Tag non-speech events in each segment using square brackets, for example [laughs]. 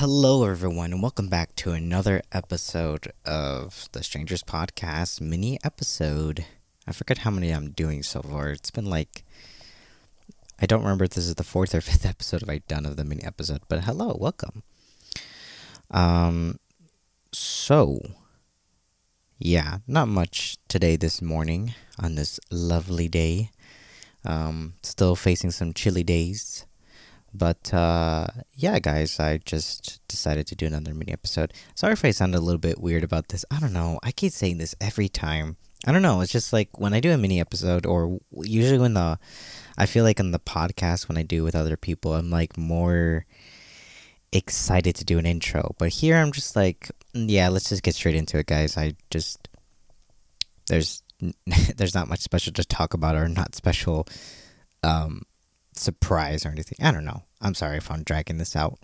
Hello, everyone, and welcome back to another episode of the Strangers Podcast mini episode. I forget how many I'm doing so far. It's been like, I don't remember if this is the fourth or [laughs] fifth episode I've done of the mini episode, but hello, welcome. Um, so, yeah, not much today this morning on this lovely day. Um, still facing some chilly days. But uh, yeah, guys, I just decided to do another mini episode. Sorry if I sound a little bit weird about this. I don't know. I keep saying this every time. I don't know. It's just like when I do a mini episode, or usually when the, I feel like in the podcast when I do with other people, I'm like more excited to do an intro. But here I'm just like, yeah, let's just get straight into it, guys. I just, there's, [laughs] there's not much special to talk about or not special, um, surprise or anything. I don't know. I'm sorry if I'm dragging this out.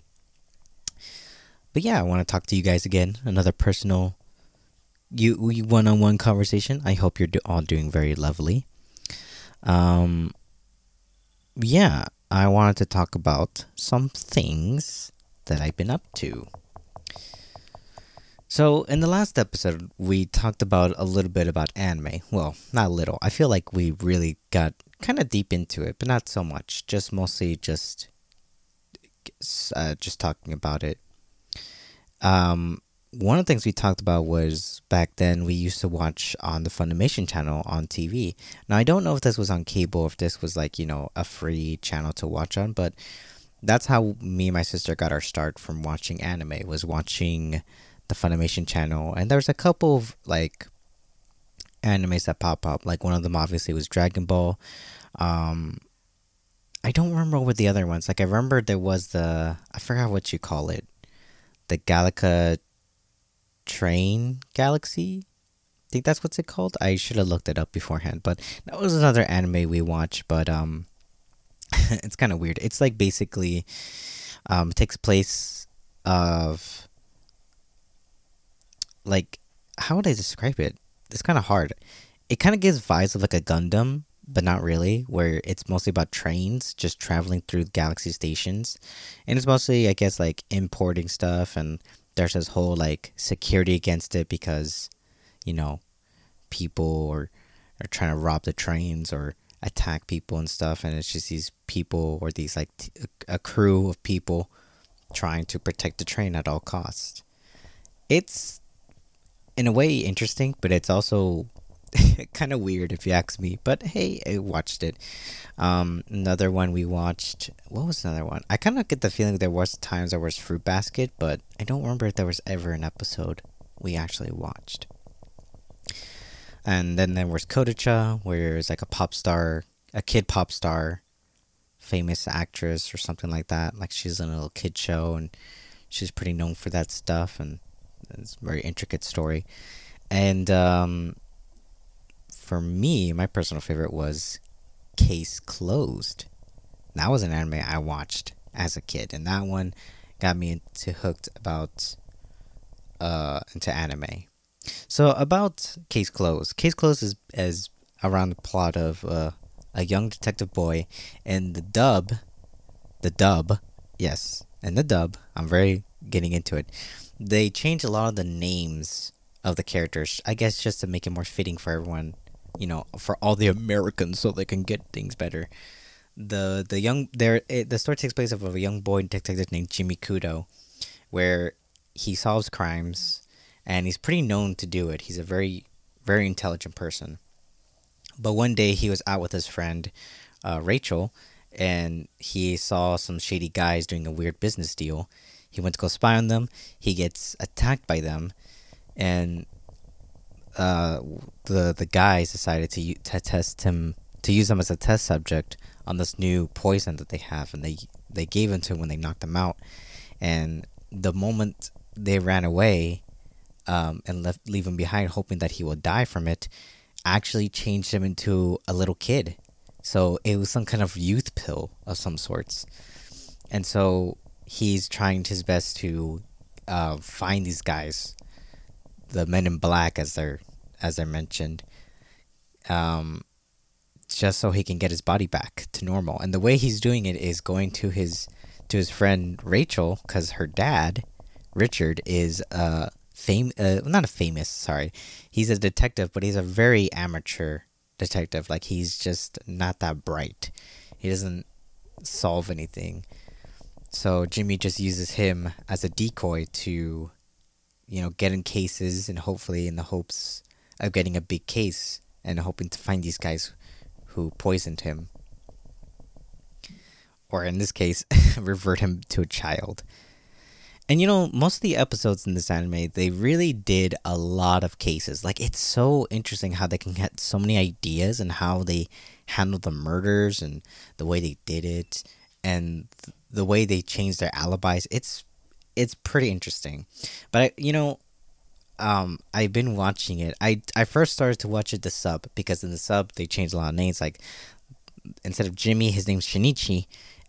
But yeah, I want to talk to you guys again. Another personal you one-on-one conversation. I hope you're do- all doing very lovely. Um yeah, I wanted to talk about some things that I've been up to. So, in the last episode, we talked about a little bit about anime. Well, not a little. I feel like we really got kind of deep into it, but not so much. Just mostly just uh, just talking about it. Um, one of the things we talked about was back then we used to watch on the Funimation channel on TV. Now I don't know if this was on cable, if this was like you know a free channel to watch on, but that's how me and my sister got our start from watching anime. Was watching the Funimation channel, and there was a couple of like animes that pop up. Like one of them obviously was Dragon Ball. Um, I don't remember what the other ones. Like I remember there was the I forgot what you call it, the Galaga Train Galaxy. I think that's what's it called. I should have looked it up beforehand, but that was another anime we watched. But um, [laughs] it's kind of weird. It's like basically, um, takes place of like how would I describe it? It's kind of hard. It kind of gives vibes of like a Gundam, but not really, where it's mostly about trains just traveling through galaxy stations. And it's mostly, I guess, like importing stuff, and there's this whole like security against it because, you know, people are, are trying to rob the trains or attack people and stuff. And it's just these people or these like t- a crew of people trying to protect the train at all costs. It's in a way interesting, but it's also [laughs] kind of weird if you ask me. But hey, I watched it. Um, another one we watched. What was another one? I kind of get the feeling there was times there was Fruit Basket, but I don't remember if there was ever an episode we actually watched. And then there was Kodocha, where it's like a pop star, a kid pop star, famous actress or something like that. Like she's in a little kid show, and she's pretty known for that stuff, and it's a very intricate story. And um, for me, my personal favorite was Case Closed. That was an anime I watched as a kid, and that one got me into hooked about uh into anime. So about Case Closed. Case Closed is is around the plot of uh, a young detective boy, and the dub, the dub, yes, and the dub. I'm very getting into it. They changed a lot of the names of the characters. I guess just to make it more fitting for everyone you know for all the Americans so they can get things better. The the young there it, the story takes place of a young boy detective named Jimmy Kudo, where he solves crimes, and he's pretty known to do it. He's a very very intelligent person. But one day he was out with his friend, uh, Rachel, and he saw some shady guys doing a weird business deal. He went to go spy on them. He gets attacked by them, and uh, the the guys decided to to test him to use him as a test subject on this new poison that they have, and they they gave him to him when they knocked him out. And the moment they ran away um, and left leave him behind, hoping that he will die from it, actually changed him into a little kid. So it was some kind of youth pill of some sorts, and so he's trying his best to uh, find these guys the Men in Black as they're as I mentioned, um, just so he can get his body back to normal. And the way he's doing it is going to his to his friend Rachel because her dad, Richard, is a fame uh, not a famous sorry. He's a detective but he's a very amateur detective. Like he's just not that bright. He doesn't solve anything. So jimmy just uses him as a decoy to you know getting cases and hopefully in the hopes of getting a big case and hoping to find these guys who poisoned him or in this case [laughs] revert him to a child and you know, most of the episodes in this anime, they really did a lot of cases. Like it's so interesting how they can get so many ideas and how they handle the murders and the way they did it and the way they changed their alibis. It's it's pretty interesting. But I, you know, um, I've been watching it. I I first started to watch it the sub because in the sub they changed a lot of names. Like instead of Jimmy, his name's Shinichi,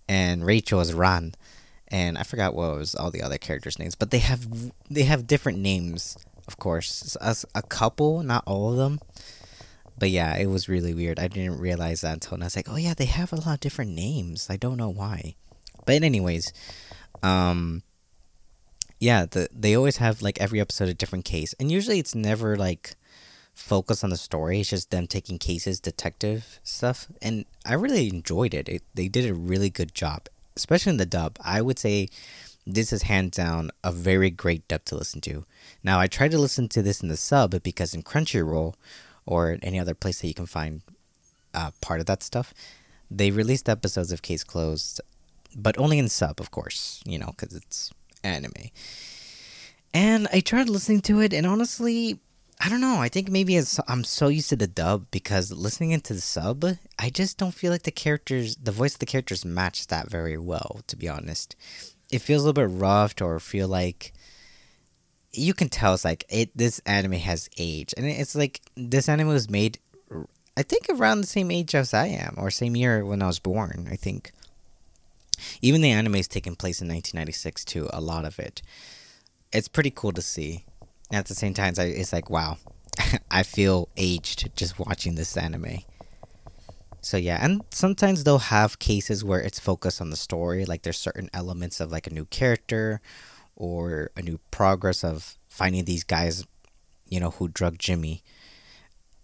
and Rachel is Ran and I forgot what was all the other characters' names, but they have they have different names, of course. As a couple, not all of them. But yeah, it was really weird. I didn't realize that until now I was like, oh yeah, they have a lot of different names. I don't know why. But anyways, um, yeah, the they always have like every episode a different case, and usually it's never like focused on the story. It's just them taking cases, detective stuff, and I really enjoyed it. it they did a really good job especially in the dub, I would say this is hands down a very great dub to listen to. Now, I tried to listen to this in the sub because in Crunchyroll or any other place that you can find uh, part of that stuff, they released episodes of Case Closed, but only in sub, of course, you know, because it's anime. And I tried listening to it, and honestly, I don't know. I think maybe I'm so used to the dub because listening into the sub, I just don't feel like the characters, the voice of the characters match that very well, to be honest. It feels a little bit roughed or feel like you can tell it's like it this anime has age. And it's like this anime was made I think around the same age as I am or same year when I was born, I think. Even the anime is taking place in 1996 too, a lot of it. It's pretty cool to see at the same time, it's like, wow, [laughs] I feel aged just watching this anime. So yeah, and sometimes they'll have cases where it's focused on the story, like there's certain elements of like a new character or a new progress of finding these guys, you know, who drug Jimmy.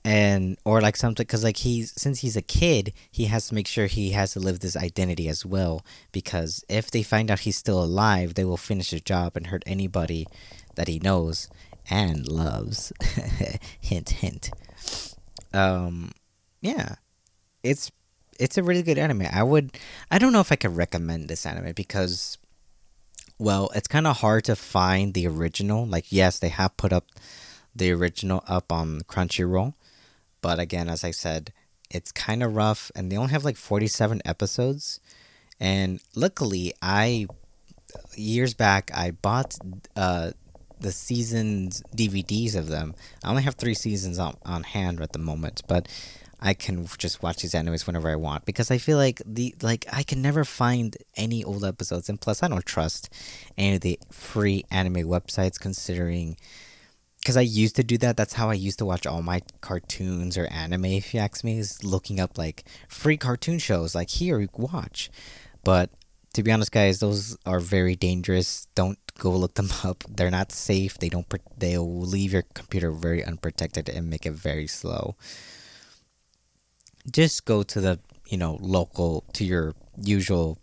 And or like something cuz like he's since he's a kid, he has to make sure he has to live this identity as well because if they find out he's still alive, they will finish the job and hurt anybody that he knows and loves. [laughs] hint, hint. Um, yeah, it's it's a really good anime. I would. I don't know if I could recommend this anime because, well, it's kind of hard to find the original. Like, yes, they have put up the original up on Crunchyroll, but again, as I said, it's kind of rough, and they only have like forty-seven episodes. And luckily, I years back I bought uh the seasons DVDs of them. I only have three seasons on, on hand at the moment, but I can just watch these animes whenever I want because I feel like the like I can never find any old episodes, and plus I don't trust any of the free anime websites considering because I used to do that. That's how I used to watch all my cartoons or anime. If you ask me, is looking up like free cartoon shows. Like here, you watch. But to be honest, guys, those are very dangerous. Don't go look them [laughs] up. They're not safe. They don't. They'll leave your computer very unprotected and make it very slow. Just go to the you know local to your usual,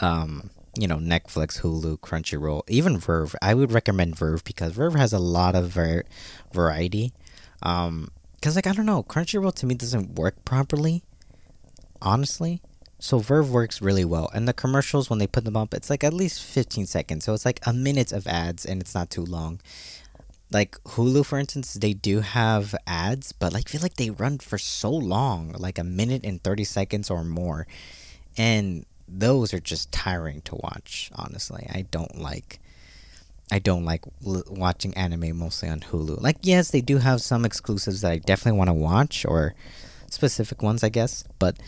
um, you know Netflix, Hulu, Crunchyroll, even VRV. I would recommend VRV because VRV has a lot of ver- variety. Um, because like I don't know, Crunchyroll to me doesn't work properly. Honestly, so VRV works really well. And the commercials, when they put them up, it's like at least 15 seconds. So it's like a minute of ads and it's not too long. Like Hulu, for instance, they do have ads, but like feel like they run for so long, like a minute and 30 seconds or more. And those are just tiring to watch, honestly. I don't like. I don't like l- watching anime mostly on Hulu. Like, yes, they do have some exclusives that I definitely want to watch, or specific ones, I guess. But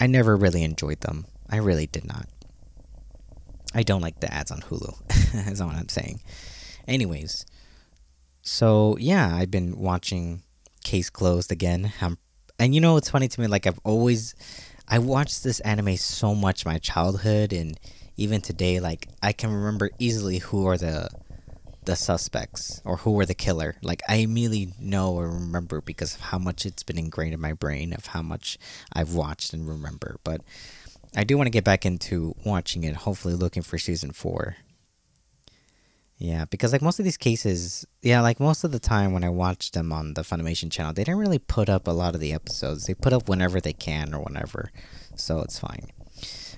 I never really enjoyed them. I really did not. I don't like the ads on Hulu. [laughs] That's what I'm saying. Anyways, so yeah, I've been watching Case Closed again. Um, and you know what's funny to me? Like I've always, I watched this anime so much my childhood, and even today, like I can remember easily who are the the suspects or who were the killer. Like I immediately know or remember because of how much it's been ingrained in my brain of how much I've watched and remember. But I do want to get back into watching it, hopefully looking for season four. Yeah, because like most of these cases, yeah, like most of the time when I watch them on the Funimation channel, they don't really put up a lot of the episodes. They put up whenever they can or whenever, so it's fine.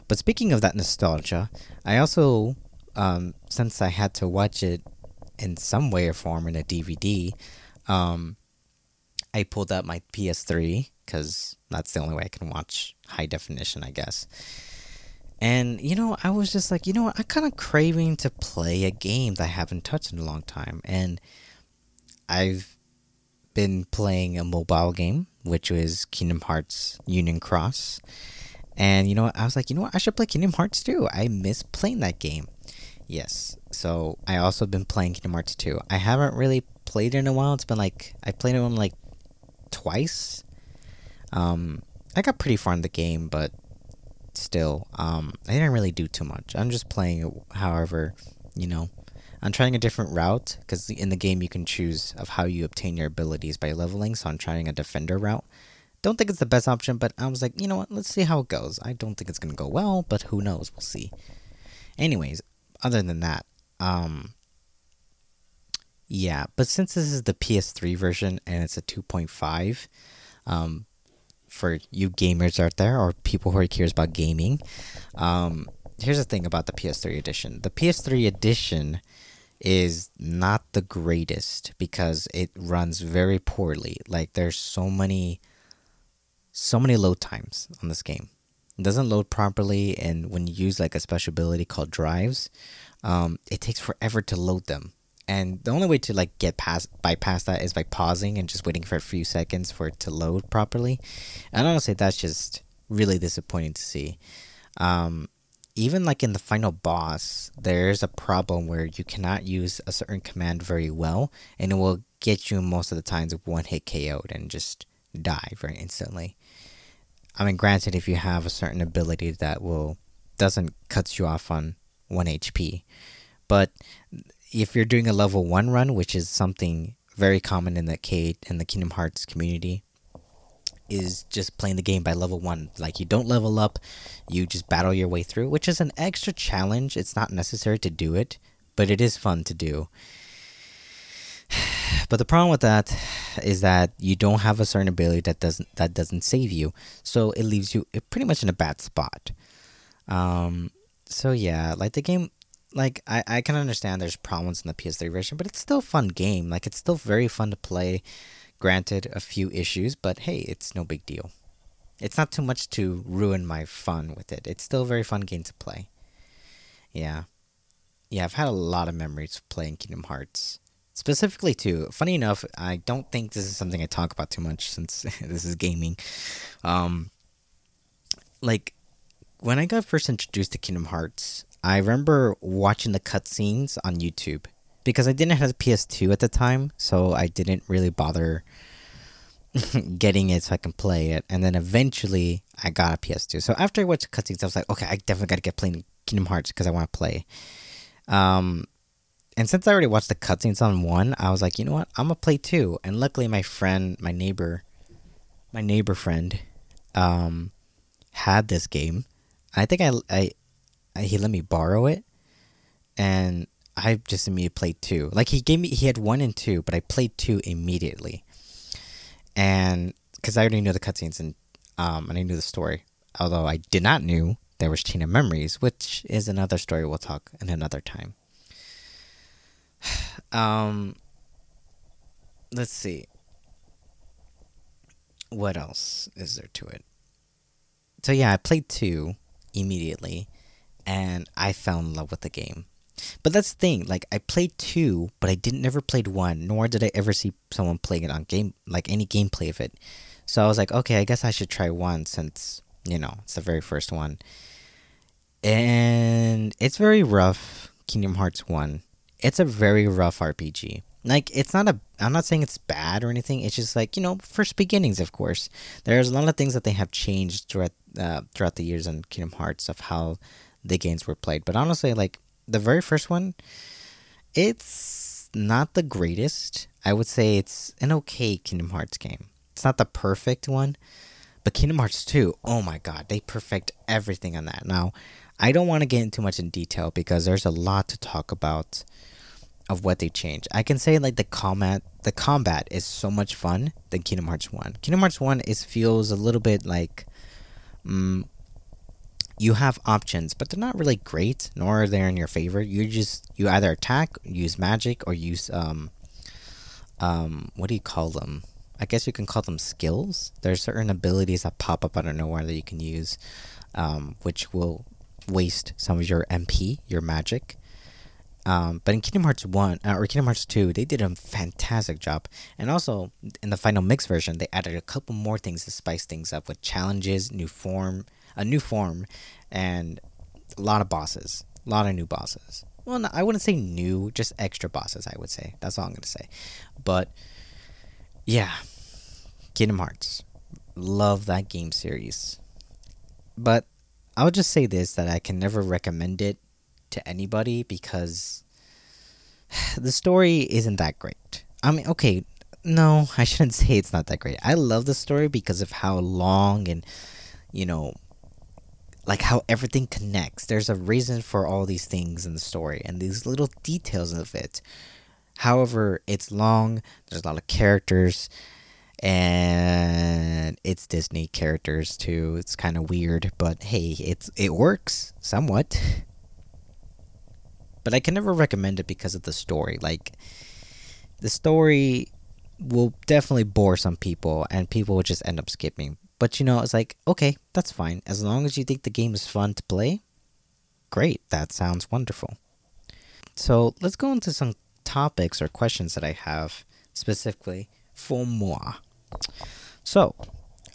But speaking of that nostalgia, I also, um, since I had to watch it in some way or form in a DVD, um, I pulled up my PS3 because that's the only way I can watch high definition, I guess. And you know, I was just like, you know what, I kind of craving to play a game that I haven't touched in a long time. And I've been playing a mobile game, which was Kingdom Hearts Union Cross. And you know I was like, you know what, I should play Kingdom Hearts 2. I miss playing that game. Yes. So I also been playing Kingdom Hearts 2. I haven't really played it in a while. It's been like I played it on like twice. Um I got pretty far in the game, but still, um, I didn't really do too much. I'm just playing, it however, you know, I'm trying a different route because in the game you can choose of how you obtain your abilities by leveling. So I'm trying a defender route. Don't think it's the best option, but I was like, you know what? Let's see how it goes. I don't think it's gonna go well, but who knows? We'll see. Anyways, other than that, um, yeah. But since this is the PS3 version and it's a 2.5, um, for you gamers out there or people who are curious about gaming. Um, here's the thing about the PS3 edition. The PS3 edition is not the greatest because it runs very poorly. Like there's so many so many load times on this game. It doesn't load properly and when you use like a special ability called drives, um, it takes forever to load them and the only way to like get past bypass that is by pausing and just waiting for a few seconds for it to load properly. And honestly that's just really disappointing to see. Um, even like in the final boss there's a problem where you cannot use a certain command very well and it will get you most of the times one hit KO'd and just die very instantly. I mean granted if you have a certain ability that will doesn't cut you off on 1 HP but if you're doing a level one run, which is something very common in the K in the Kingdom Hearts community, is just playing the game by level one. Like you don't level up, you just battle your way through, which is an extra challenge. It's not necessary to do it, but it is fun to do. [sighs] But the problem with that is that you don't have a certain ability that doesn't that doesn't save you, so it leaves you pretty much in a bad spot. Um, so yeah, like the game like I, I can understand there's problems in the PS3 version, but it's still a fun game. Like it's still very fun to play. Granted, a few issues, but hey, it's no big deal. It's not too much to ruin my fun with it. It's still a very fun game to play. Yeah. Yeah, I've had a lot of memories playing Kingdom Hearts. Specifically, too. Funny enough, I don't think this is something I talk about too much since [laughs] this is gaming. Um, like, when I got first introduced to Kingdom Hearts, I remember watching the cutscenes on YouTube because I didn't have a PS2 at the time, so I didn't really bother [laughs] getting it so I can play it. And then eventually I got a PS2. So after I watched the cutscenes, I was like, okay, I definitely got to get playing Kingdom Hearts because I want to play. Um, and since I already watched the cutscenes on one, I was like, you know what? I'm gonna play two. And luckily, my friend, my neighbor, my neighbor friend, um, had this game. I think I I he let me borrow it, and I just immediately played two. Like he gave me, he had one and two, but I played two immediately, and because I already knew the cutscenes and um and I knew the story. Although I did not knew there was Chain of Memories, which is another story we'll talk in another time. [sighs] Um, let's see. What else is there to it? So yeah, I played two immediately and I fell in love with the game. But that's the thing, like I played two, but I didn't never played one, nor did I ever see someone playing it on game like any gameplay of it. So I was like, okay, I guess I should try one since, you know, it's the very first one. And it's very rough, Kingdom Hearts 1. It's a very rough RPG. Like it's not a I'm not saying it's bad or anything. It's just like, you know, first beginnings, of course. There's a lot of things that they have changed throughout uh, throughout the years in Kingdom Hearts of how the games were played. But honestly, like the very first one, it's not the greatest. I would say it's an okay Kingdom Hearts game. It's not the perfect one, but Kingdom Hearts 2, oh my god, they perfect everything on that. Now, I don't want to get into much in detail because there's a lot to talk about of what they changed. I can say like the combat the combat is so much fun than Kingdom Hearts 1. Kingdom Hearts 1 is feels a little bit like um, you have options, but they're not really great, nor are they in your favor. You just you either attack, use magic, or use um um what do you call them? I guess you can call them skills. There's certain abilities that pop up out of nowhere that you can use, um, which will waste some of your MP, your magic. Um, but in Kingdom Hearts 1 uh, or Kingdom Hearts 2, they did a fantastic job. And also in the final mix version, they added a couple more things to spice things up with challenges, new form, a new form, and a lot of bosses, a lot of new bosses. Well, no, I wouldn't say new, just extra bosses. I would say that's all I'm gonna say. But yeah, Kingdom Hearts, love that game series. But I would just say this that I can never recommend it to anybody because [sighs] the story isn't that great. I mean, okay, no, [laughs] I shouldn't say it's not that great. I love the story because of how long and you know like how everything connects. There's a reason for all these things in the story and these little details of it. However, it's long, there's a lot of characters and it's Disney characters too. It's kind of weird, but hey, it's it works somewhat. [laughs] But I can never recommend it because of the story. Like the story will definitely bore some people and people will just end up skipping. But you know, it's like, okay, that's fine. As long as you think the game is fun to play, great. That sounds wonderful. So let's go into some topics or questions that I have specifically for moi. So,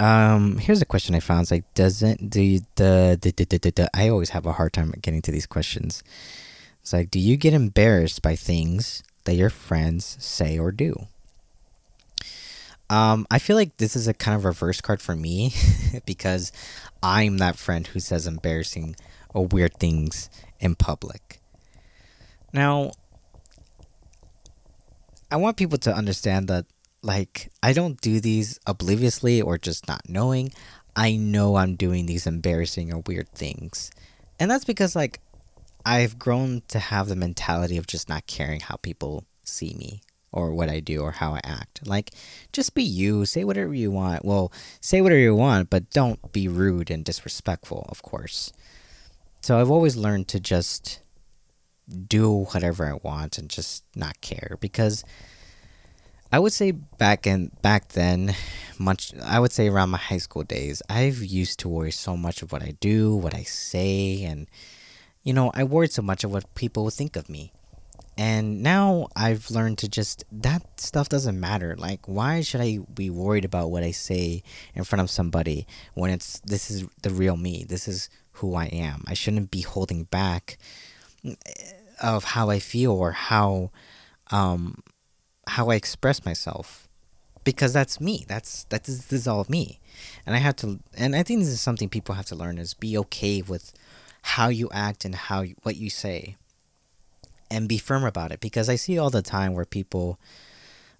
um, here's a question I found. It's like, doesn't do the, the, the, the I always have a hard time getting to these questions. It's like, do you get embarrassed by things that your friends say or do? Um, I feel like this is a kind of reverse card for me [laughs] because I'm that friend who says embarrassing or weird things in public. Now, I want people to understand that like I don't do these obliviously or just not knowing. I know I'm doing these embarrassing or weird things. And that's because like I've grown to have the mentality of just not caring how people see me or what I do or how I act. Like just be you, say whatever you want. Well, say whatever you want, but don't be rude and disrespectful, of course. So I've always learned to just do whatever I want and just not care because I would say back in back then, much I would say around my high school days, I've used to worry so much of what I do, what I say, and you know, I worried so much of what people would think of me. And now I've learned to just that stuff doesn't matter. Like why should I be worried about what I say in front of somebody when it's this is the real me. This is who I am. I shouldn't be holding back eh, of how I feel or how um how I express myself because that's me. That's that is this is all me, and I have to. And I think this is something people have to learn: is be okay with how you act and how you, what you say, and be firm about it. Because I see all the time where people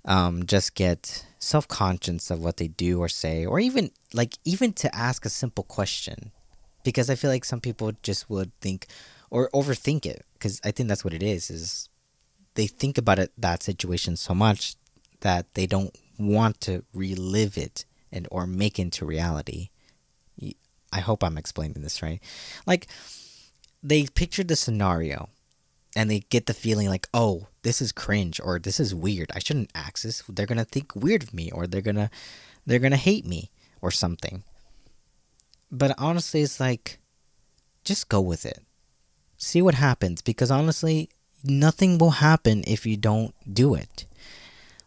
um, just get self conscious of what they do or say, or even like even to ask a simple question. Because I feel like some people just would think or overthink it. Because I think that's what it is. Is they think about it that situation so much that they don't want to relive it and or make into reality. I hope I'm explaining this right. Like they pictured the scenario and they get the feeling like, "Oh, this is cringe or this is weird. I shouldn't ask this. They're to think weird of me or they're to they're to hate me or something." But honestly, it's like just go with it. See what happens because honestly, nothing will happen if you don't do it.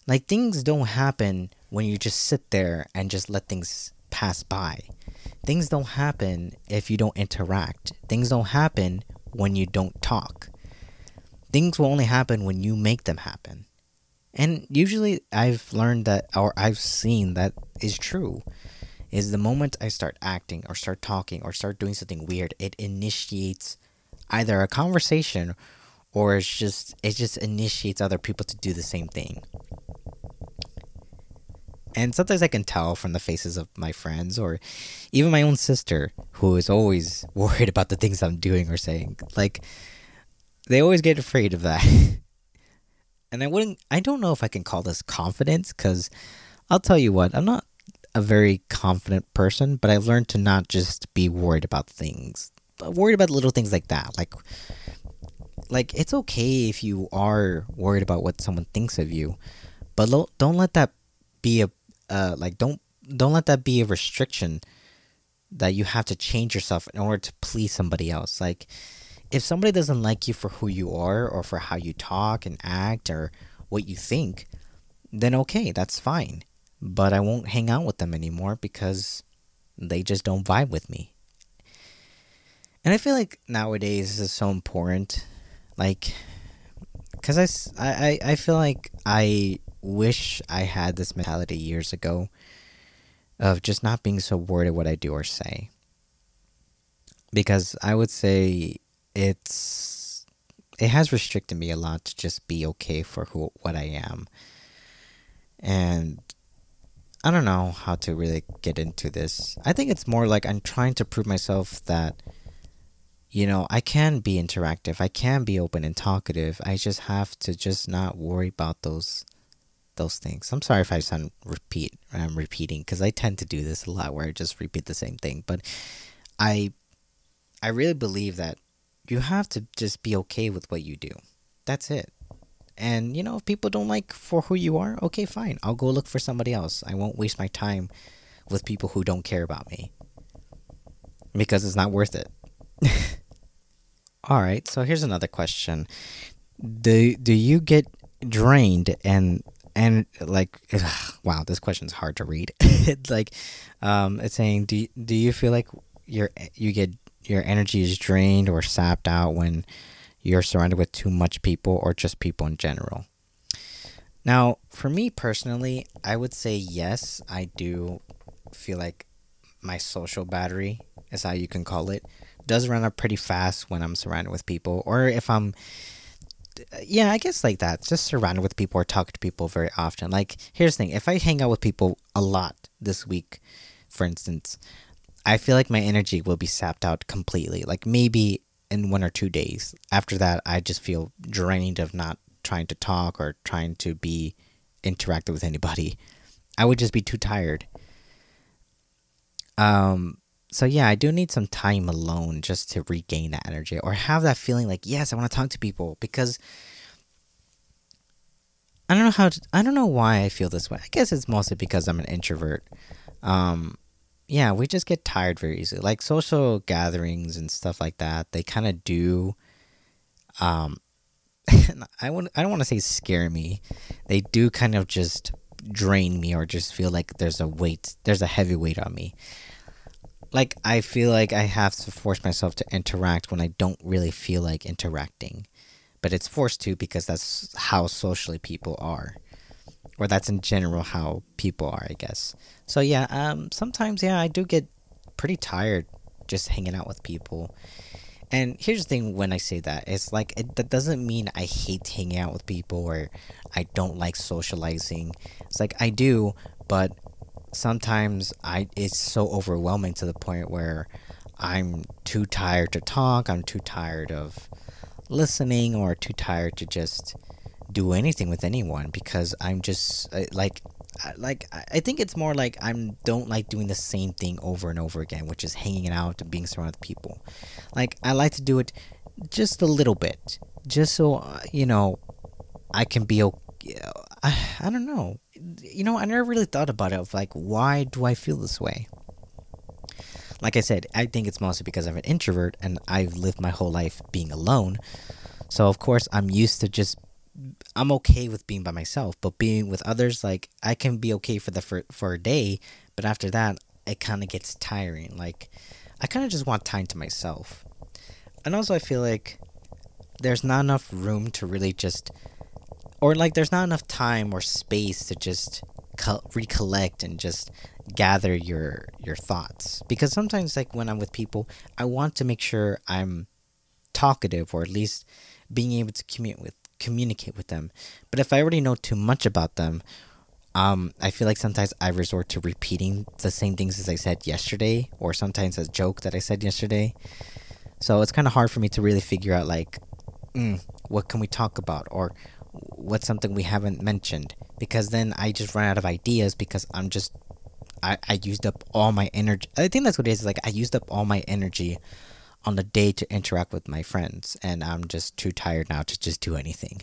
Like things don't happen when you just sit there and just let things pass by. Things don't happen if you don't interact. Things don't happen when you don't talk. Things will only happen when you make them happen. And usually I've learned that or I've seen that is true. Is the moment I start acting or start talking or start doing something weird, it initiates either a conversation or it's just it just initiates other people to do the same thing. And sometimes I can tell from the faces of my friends or even my own sister who is always [laughs] worried about the things I'm doing or saying. Like they always get afraid of that. [laughs] and I wouldn't I don't know if I can call this confidence cuz I'll tell you what, I'm not a very confident person, but I've learned to not just be worried about things. But worried about little things like that. Like like it's okay if you are worried about what someone thinks of you, but lo- don't let that be a uh, like don't don't let that be a restriction that you have to change yourself in order to please somebody else. Like if somebody doesn't like you for who you are or for how you talk and act or what you think, then okay, that's fine. But I won't hang out with them anymore because they just don't vibe with me. And I feel like nowadays this is so important like because I, I i feel like i wish i had this mentality years ago of just not being so worried at what i do or say because i would say it's it has restricted me a lot to just be okay for who what i am and i don't know how to really get into this i think it's more like i'm trying to prove myself that you know, I can be interactive. I can be open and talkative. I just have to just not worry about those those things. I'm sorry if I sound repeat I'm repeating because I tend to do this a lot where I just repeat the same thing. But I I really believe that you have to just be okay with what you do. That's it. And you know, if people don't like for who you are, okay, fine. I'll go look for somebody else. I won't waste my time with people who don't care about me. Because it's not worth it. [laughs] All right. So here's another question: Do do you get drained and and like ugh, [sighs] wow, this question's hard to read. [laughs] it's like um, it's saying do do you feel like you're you get your energy is drained or sapped out when you're surrounded with too much people or just people in general? Now, for me personally, I would say yes, I do feel like my social battery is how you can call it does run up pretty fast when I'm surrounded with people, or if I'm, yeah, I guess like that, just surrounded with people or talk to people very often. Like, here's the thing: if I hang out with people a lot this week, for instance, I feel like my energy will be sapped out completely. Like maybe in one or two days. After that, I just feel drained of not trying to talk or trying to be interactive with anybody. I would just be too tired. Um, so yeah, I do need some time alone just to regain that energy or have that feeling like yes, I want to talk to people because I don't know how to, I don't know why I feel this way. I guess it's mostly because I'm an introvert. Um yeah, we just get tired very easily. Like social gatherings and stuff like that, they kind of do um [laughs] I want I don't want to say scare me. They do kind of just drain me or just feel like there's a weight, there's a heavy weight on me like I feel like I have to force myself to interact when I don't really feel like interacting. But it's forced to because that's how socially people are. Or that's in general how people are, I guess. So yeah, um sometimes yeah, I do get pretty tired just hanging out with people. And here's the thing when I say that, it's like it, that doesn't mean I hate hanging out with people or I don't like socializing. It's like I do, but sometimes I it's so overwhelming to the point where I'm too tired to talk. I'm too tired of listening or too tired to just do anything with anyone because I'm just uh, like like I think it's more like I'm don't like doing the same thing over and over again, which is hanging out and being surrounded with people. Like I like to do it just a little bit, just so uh, you know I can be okay. [sighs] I, I don't know you know, I never really thought about it of like, why do I feel this way? Like I said, I think it's mostly because I'm an introvert and I've lived my whole life being alone. So, of course, I'm used to just, I'm okay with being by myself, but being with others, like, I can be okay for the for, for a day, but after that, it kind of gets tiring. Like, I kind of just want time to myself. And also, I feel like there's not enough room to really just or like there's not enough time or space to just co- recollect and just gather your your thoughts because sometimes like when i'm with people i want to make sure i'm talkative or at least being able to communicate with communicate with them. But if I already know too much about them, um, I feel like sometimes I resort to repeating the same things as I said yesterday, or sometimes a joke that I said yesterday. So it's kind of hard for me to really figure out like, mm, what can we talk about, or what's something we haven't mentioned, because then I just run out of ideas because I'm just, I, I used up all my energy. I think that's what it is. Like I used up all my energy on the day to interact with my friends, and I'm just too tired now to just do anything.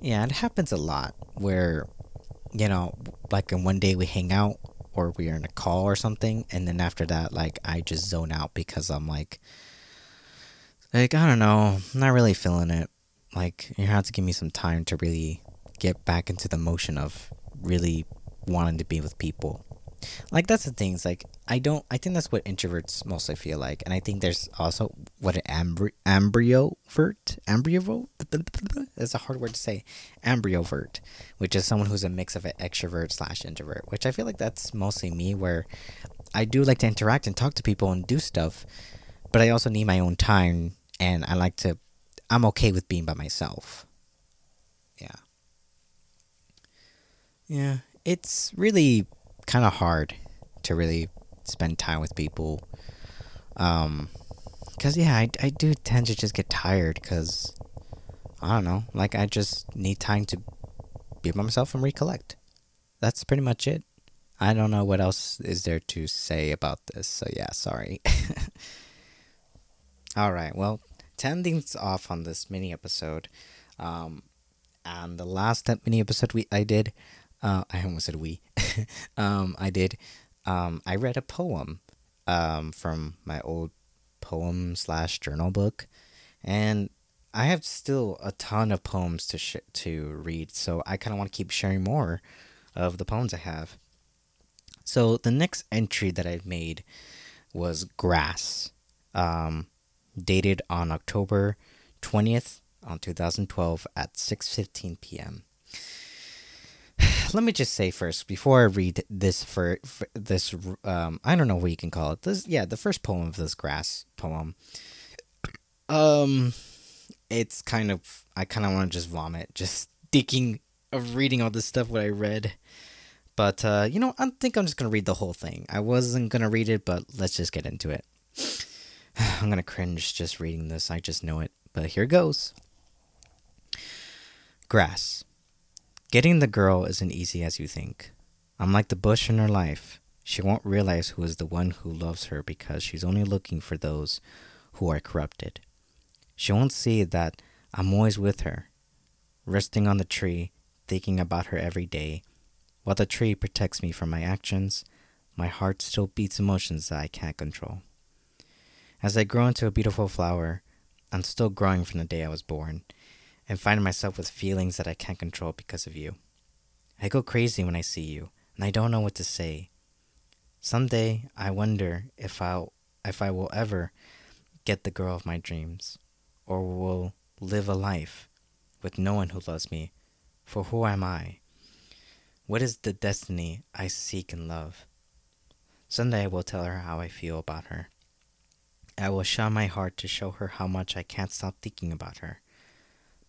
Yeah, it happens a lot where, you know, like in one day we hang out or we are in a call or something, and then after that, like I just zone out because I'm like, like I don't know, I'm not really feeling it. Like you have to give me some time to really get back into the motion of really wanting to be with people like that's the thing. It's like I don't. I think that's what introverts mostly feel like, and I think there's also what an ambry- ambryovert, ambryovert. That's a hard word to say. Ambryovert, which is someone who's a mix of an extrovert slash introvert. Which I feel like that's mostly me, where I do like to interact and talk to people and do stuff, but I also need my own time, and I like to. I'm okay with being by myself. Yeah. Yeah, it's really kind of hard to really spend time with people. Um, cause yeah, I, I do tend to just get tired because I don't know, like I just need time to be by myself and recollect. That's pretty much it. I don't know what else is there to say about this. So yeah, sorry. [laughs] All right. Well, to end things off on this mini episode, um, and the last mini episode we I did, uh, I almost said we. [laughs] um, I did. Um, I read a poem um, from my old poem slash journal book, and I have still a ton of poems to sh- to read. So I kind of want to keep sharing more of the poems I have. So the next entry that I made was grass, um, dated on October twentieth on two thousand twelve at six fifteen p.m let me just say first before I read this for, for this um I don't know what you can call it. This yeah, the first poem of this grass poem. Um it's kind of I kind of want to just vomit just thinking of reading all this stuff what I read. But uh you know, I think I'm just to read the whole thing. I wasn't to read it, but let's just get into it. [sighs] I'm to cringe just reading this. I just know it. But here goes. Grass. Getting the girl isn't easy as you think. Unlike the bush in her life, she won't realize who is the one who loves her because she's only looking for those who are corrupted. She won't see that I'm always with her, resting on the tree, thinking about her every day. While the tree protects me from my actions, my heart still beats emotions that I can't control. As I grow into a beautiful flower, I'm still growing from the day I was born, and find myself with feelings that I can't control because of you. I go crazy when I see you, and I don't know what to say. Someday I wonder if I'll if I will ever get the girl of my dreams, or will live a life with no one who loves me. For who am I? What is the destiny I seek and love? Someday I will tell her how I feel about her. I will shine my heart to show her how much I can't stop thinking about her.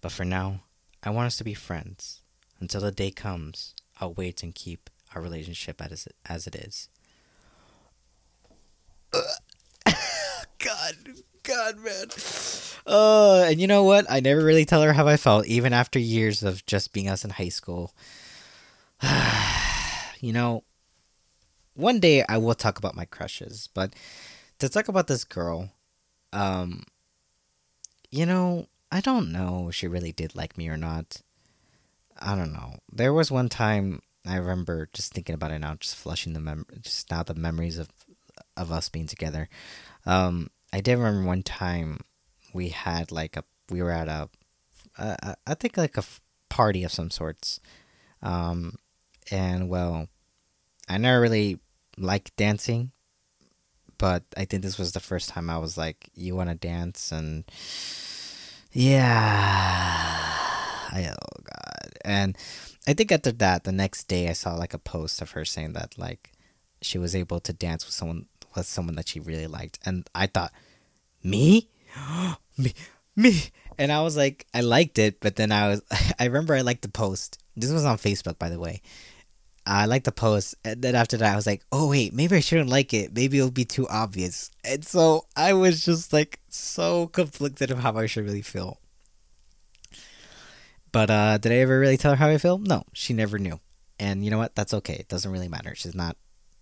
But for now, I want us to be friends. Until the day comes, I'll wait and keep our relationship as it, as it is. [laughs] God, God, man. Uh, and you know what? I never really tell her how I felt, even after years of just being us in high school. [sighs] you know, one day I will talk about my crushes, but to talk about this girl, um, you know, I don't know if she really did like me or not. I don't know. There was one time I remember just thinking about it now, just flushing the mem, just now the memories of of us being together. Um, I did remember one time we had like a we were at a, I think like a party of some sorts, um, and well, I never really liked dancing, but I think this was the first time I was like, "You want to dance?" and yeah. I, oh god. And I think after that, the next day I saw like a post of her saying that like she was able to dance with someone with someone that she really liked, and I thought, me? [gasps] me, me. And I was like, I liked it, but then I was, [laughs] I remember I liked the post. This was on Facebook, by the way. I liked the post, and then after that, I was like, oh wait, maybe I shouldn't like it. Maybe it'll be too obvious. And so I was just like so conflicted of how I should really feel. But uh, did I ever really tell her how I feel? No, she never knew. And you know what? That's okay. It doesn't really matter. She's not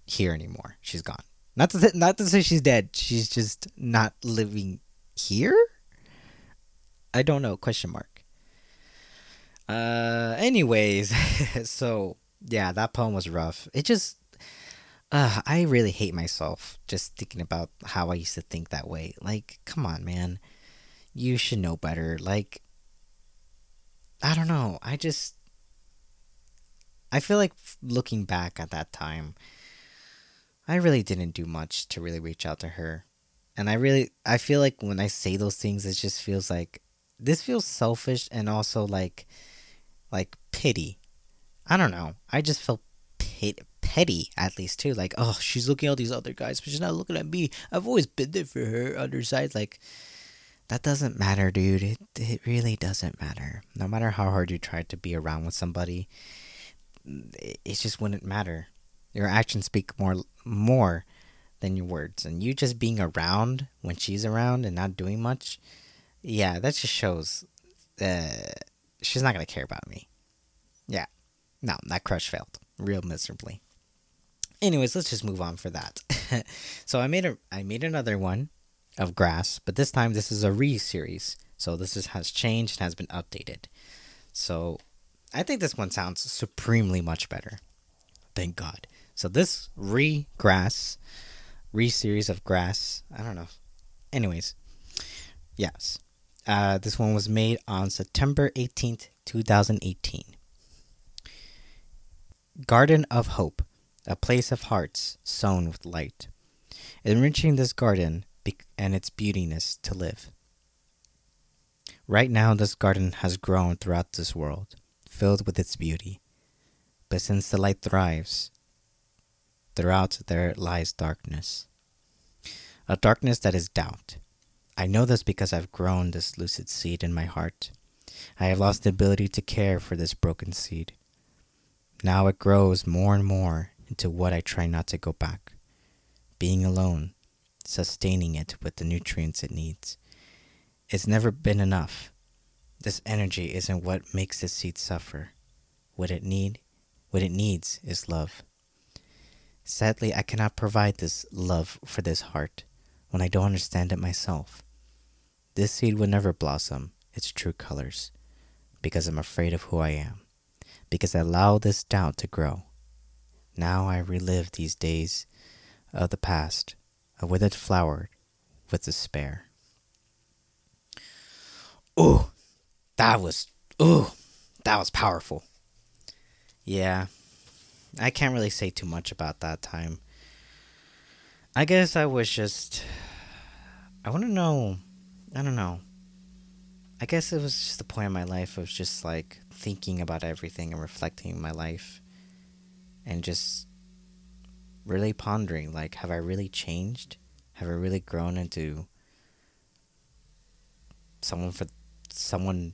here anymore. She's gone. Not to th- not to say she's dead. She's just not living here. I don't know. Question mark. Uh. Anyways, [laughs] so yeah, that poem was rough. It just. Uh, I really hate myself just thinking about how I used to think that way. Like, come on, man. You should know better. Like, I don't know. I just. I feel like looking back at that time, I really didn't do much to really reach out to her. And I really I feel like when I say those things it just feels like this feels selfish and also like like pity. I don't know. I just felt pit, petty at least too. Like, oh, she's looking at all these other guys, but she's not looking at me. I've always been there for her. Other side, like that doesn't matter, dude. It it really doesn't matter. No matter how hard you try to be around with somebody, it, it just wouldn't matter. Your actions speak more more than your words, and you just being around when she's around and not doing much, yeah, that just shows uh, she's not gonna care about me. Yeah, no, that crush failed real miserably. Anyways, let's just move on for that. [laughs] so I made a I made another one of grass, but this time this is a re series. So this is, has changed and has been updated. So I think this one sounds supremely much better. Thank God. So this re grass, re series of grass. I don't know. Anyways, yes. Uh, this one was made on September 18th, 2018. Garden of Hope, a place of hearts sown with light. Enriching this garden and its beautiness to live. Right now, this garden has grown throughout this world, filled with its beauty. But since the light thrives, throughout there lies darkness. A darkness that is doubt. I know this because I've grown this lucid seed in my heart. I have lost the ability to care for this broken seed. Now it grows more and more into what I try not to go back. Being alone, sustaining it with the nutrients it needs. It's never been enough. This energy isn't what makes the seed suffer. What it need, what it needs is love. Sadly, I cannot provide this love for this heart when I don't understand it myself. This seed will never blossom its true colors because I'm afraid of who I am, because I allow this doubt to grow. Now I relive these days of the past, a withered flower with despair. Ooh, that was, ooh, that was powerful. Yeah, I can't really say too much about that time. I guess I was just. I want to know. I don't know. I guess it was just the point in my life of just like thinking about everything and reflecting my life and just really pondering like, have I really changed? Have I really grown into someone for someone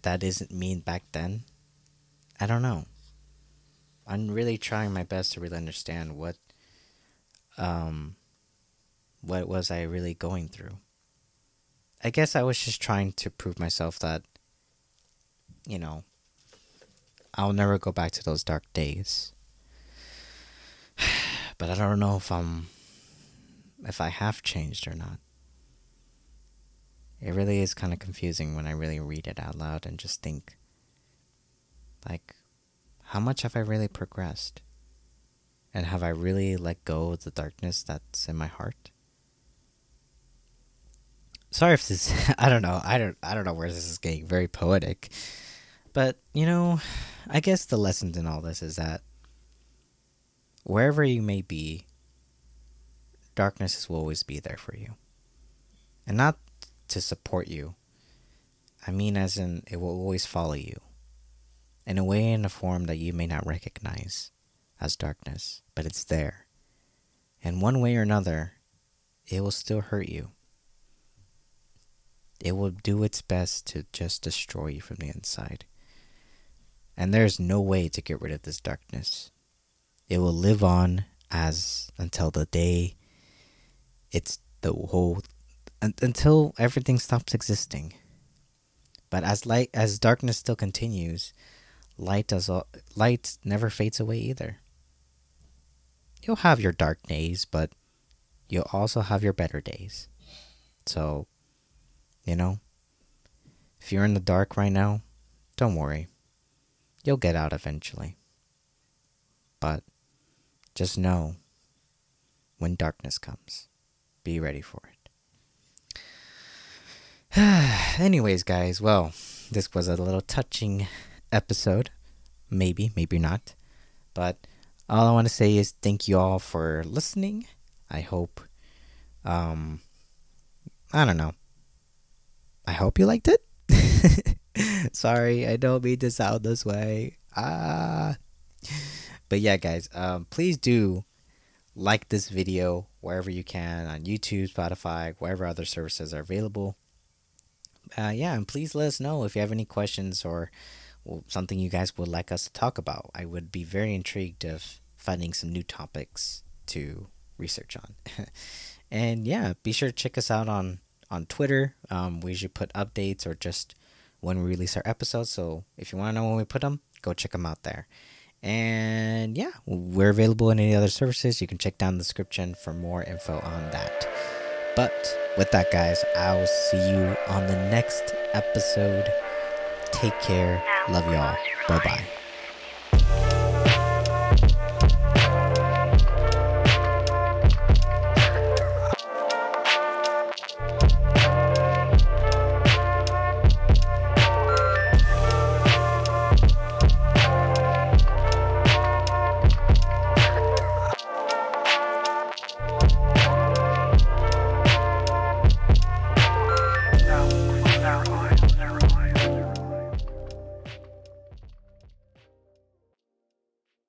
that isn't me back then? I don't know. I'm really trying my best to really understand what um what was I really going through. I guess I was just trying to prove myself that you know I'll never go back to those dark days. [sighs] But I don't know if I'm if I have changed or not. It really is kind of confusing when I really read it out loud and just think like how much have I really progressed? And have I really let go of the darkness that's in my heart? Sorry if this [laughs] I don't know. I don't I don't know where this is getting very poetic. But, you know, I guess the lesson in all this is that wherever you may be, darkness will always be there for you. And not to support you. I mean as in it will always follow you in a way in a form that you may not recognize as darkness, but it's there. And one way or another, it will still hurt you. it will do its best to just destroy you from the inside. And there's no way to get rid of this darkness. It will live on as until the day it's the whole until everything stops existing. But as light as darkness still continues, light does light never fades away either. You'll have your dark days, but you'll also have your better days. So, you know, if you're in the dark right now, don't worry. You'll get out eventually. But just know when darkness comes, be ready for it. [sighs] Anyways, guys, well, this was a little touching episode. Maybe, maybe not. But all I want to say is thank you all for listening. I hope, um, I don't know. I hope you liked it. [laughs] [laughs] Sorry, I don't mean to sound this way. Ah. But yeah, guys, um, please do like this video wherever you can on YouTube, Spotify, wherever other services are available. Uh, yeah, and please let us know if you have any questions or something you guys would like us to talk about. I would be very intrigued of finding some new topics to research on. [laughs] and yeah, be sure to check us out on on Twitter. Um, we usually put updates or just when we release our episodes. So if you want to know when we put them, go check them out there. And yeah, we're available in any other services. You can check down the description for more info on that. But with that, guys, I will see you on the next episode. Take care. Love y'all. Bye bye.